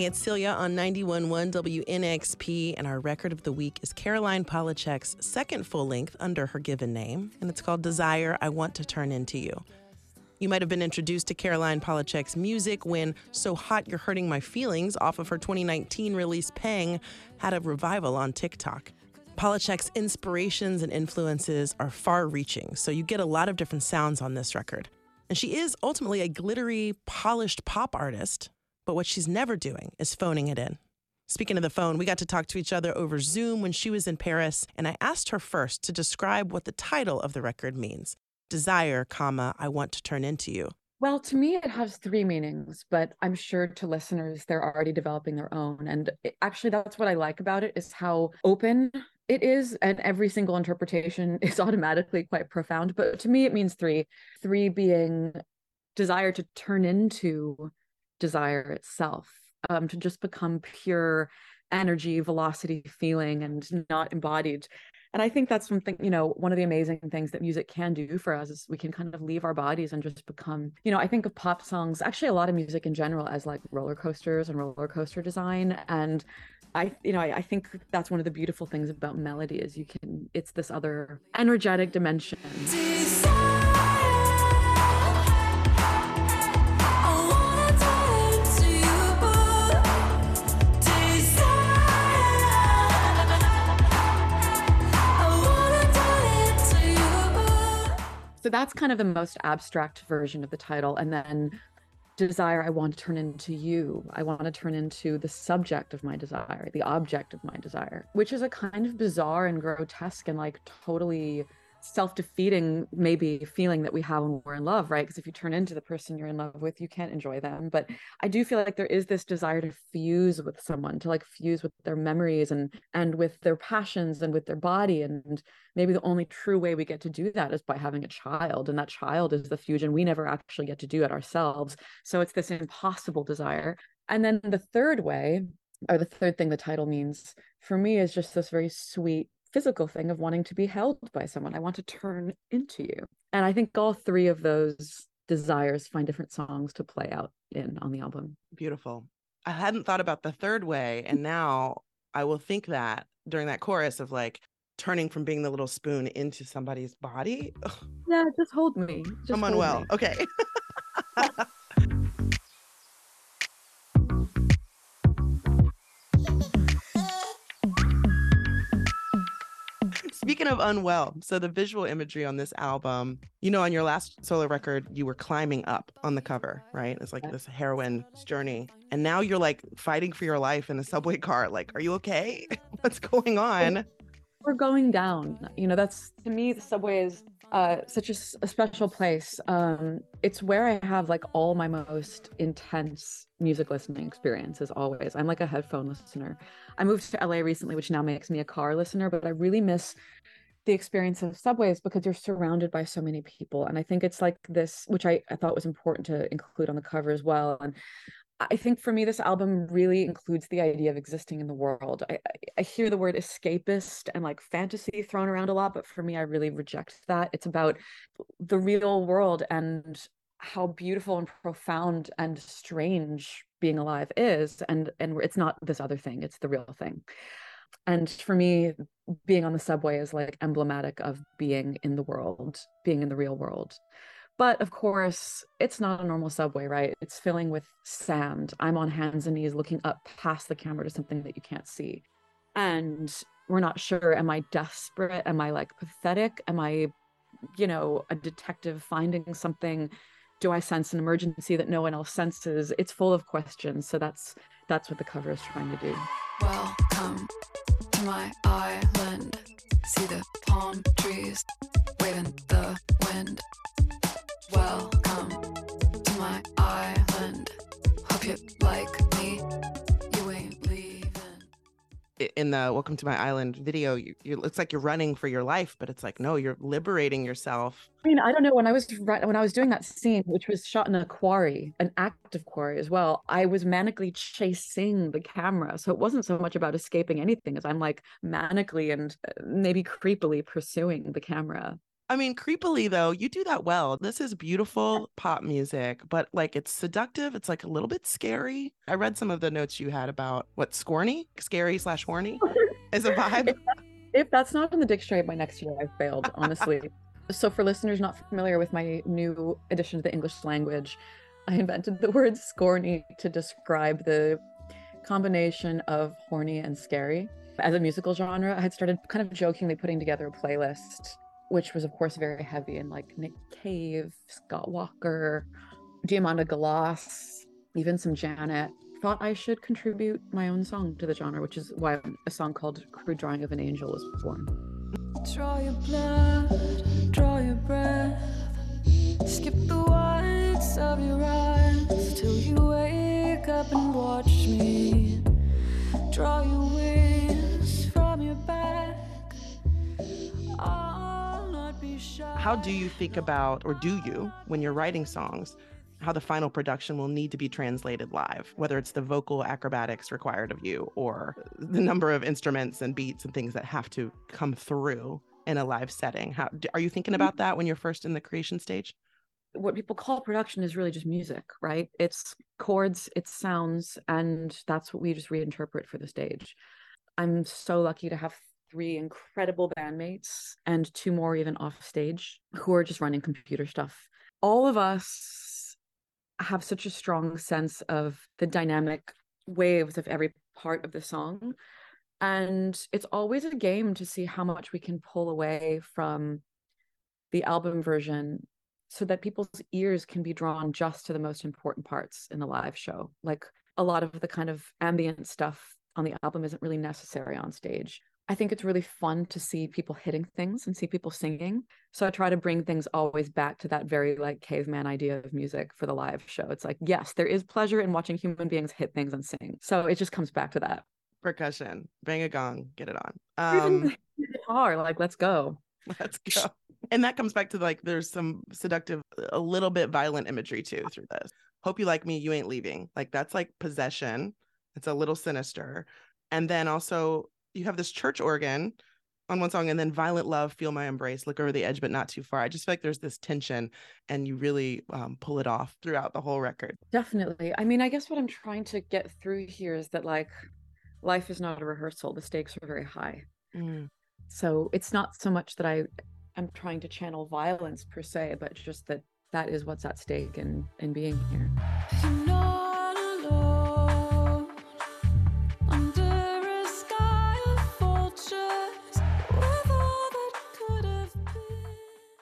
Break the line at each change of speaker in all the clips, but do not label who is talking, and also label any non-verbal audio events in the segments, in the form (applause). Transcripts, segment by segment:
Hey, it's Celia on 91.1 WNXP, and our record of the week is Caroline Polachek's second full length under her given name, and it's called Desire I Want to Turn Into You. You might have been introduced to Caroline Polachek's music when So Hot You're Hurting My Feelings off of her 2019 release Pang had a revival on TikTok. Polachek's inspirations and influences are far reaching, so you get a lot of different sounds on this record. And she is ultimately a glittery, polished pop artist but what she's never doing is phoning it in. Speaking of the phone, we got to talk to each other over Zoom when she was in Paris, and I asked her first to describe what the title of the record means. Desire, comma, I want to turn into you.
Well, to me, it has three meanings, but I'm sure to listeners, they're already developing their own. And actually, that's what I like about it is how open it is. And every single interpretation (laughs) is automatically quite profound. But to me, it means three three being desire to turn into desire itself um, to just become pure energy velocity feeling and not embodied and i think that's something you know one of the amazing things that music can do for us is we can kind of leave our bodies and just become you know i think of pop songs actually a lot of music in general as like roller coasters and roller coaster design and I, you know, I, I, think that's one of the beautiful things about melody is you can, it's this other energetic dimension. That's kind of the most abstract version of the title. And then desire, I want to turn into you. I want to turn into the subject of my desire, the object of my desire, which is a kind of bizarre and grotesque and like totally self-defeating maybe feeling that we have when we're in love right? Because if you turn into the person you're in love with you can't enjoy them. But i do feel like there is this desire to fuse with someone to like fuse with their memories and and with their passions and with their body. And maybe the only true way we get to do that is by having a child and that child is the fusion we never actually get to do it ourselves. So it's this impossible desire. And then the third way or the third thing the title means for me is just this very sweet physical thing of wanting to be held by someone. I want to turn into you. And I think all three of those desires find different songs to play out in on the album.
Beautiful. I hadn't thought about the third way. And (laughs) now I will think that during that chorus of like turning from being the little spoon into somebody's body.
Yeah, just hold me. Just
I'm unwell. Me. Okay. (laughs) (laughs) Speaking of unwell, so the visual imagery on this album, you know, on your last solo record, you were climbing up on the cover, right? It's like this heroine journey. And now you're like fighting for your life in a subway car. Like, are you okay? (laughs) What's going on?
We're going down. You know, that's to me, the subway is uh, such a, a, special place. Um, it's where I have like all my most intense music listening experiences always. I'm like a headphone listener. I moved to LA recently, which now makes me a car listener, but I really miss the experience of subways because you're surrounded by so many people. And I think it's like this, which I, I thought was important to include on the cover as well. And I think for me, this album really includes the idea of existing in the world. I, I hear the word escapist and like fantasy thrown around a lot, but for me, I really reject that. It's about the real world and how beautiful and profound and strange being alive is. And and it's not this other thing; it's the real thing. And for me, being on the subway is like emblematic of being in the world, being in the real world. But of course, it's not a normal subway, right? It's filling with sand. I'm on hands and knees looking up past the camera to something that you can't see. And we're not sure am I desperate? Am I like pathetic? Am I, you know, a detective finding something? Do I sense an emergency that no one else senses? It's full of questions. So that's that's what the cover is trying to do. Welcome to my island. See the palm trees waving the wind. Welcome to my island. Hope you like me. You ain't leaving. In the Welcome to My Island video, you, you it's like you're running for your life, but it's like no, you're liberating yourself. I mean, I don't know when I was when I was doing that scene, which was shot in a quarry, an active quarry as well. I was manically chasing the camera, so it wasn't so much about escaping anything as I'm like manically and uh, maybe creepily pursuing the camera
I mean, creepily though, you do that well. This is beautiful pop music, but like it's seductive. It's like a little bit scary. I read some of the notes you had about what scorny, scary slash horny (laughs) is a vibe.
If that's not in the dictionary by next year, I've failed, honestly. so, for listeners not familiar with my new addition to the English language, I invented the word scorny to describe the combination of horny and scary. As a musical genre, I had started kind of jokingly putting together a playlist which was of course very heavy in like Nick Cave, Scott Walker, Diamanda Galas, even some Janet. Thought I should contribute my own song to the genre, which is why a song called Crude Drawing of an Angel was born. Draw your blood, draw your breath, skip the whites of your eyes till you wake up and watch me. Draw your wings How do you think about, or do you, when you're writing songs, how the final production will need to be translated live, whether it's the vocal acrobatics required of you or the number of instruments and beats and things that have to come through in a live setting? How are you thinking about that when you're first in the creation stage? What people call production is really just music, right? It's chords, it's sounds, and that's what we just reinterpret for the stage. I'm so lucky to have three incredible bandmates and two more even off stage who are just running computer stuff. All of us have such a strong sense of the dynamic waves of every part of the song. And it's always a game to see how much we can pull away from the album version so that people's ears can be drawn just to the most important parts in the live show. Like a lot of the kind of ambient stuff on the album isn't really necessary on stage. I think it's really fun to see people hitting things and see people singing. So I try to bring things always back to that very like caveman idea of music for the live show. It's like, yes, there is pleasure in watching human beings hit things and sing. So it just comes back to that. Percussion, bang a gong, get it on. Um, (laughs) guitar, like let's go. (laughs) Let's go. And that comes back to like there's some seductive, a little bit violent imagery too through this. Hope you like me, you ain't leaving. Like that's like possession. It's a little sinister. And then also you have this church organ on one song and then violent love feel my embrace look over the edge but not too far. I just feel like there's this tension and you really um, pull it off throughout the whole record. Definitely. I mean i guess what i'm trying to get through here is that like life is not a rehearsal. The stakes are very high. Mm. so it's not so much that i am trying to channel violence per se but just that that is what's at stake in in being here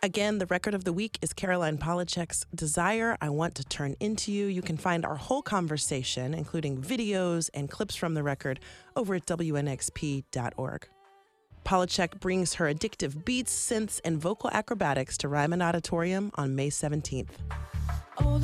Again, the record of the week is Caroline Polachek's Desire, I Want to Turn Into You. You can find our whole conversation, including videos and clips from the record, over at WNXP.org. Polachek brings her addictive beats, synths, and vocal acrobatics to Ryman Auditorium on May 17th. Oh,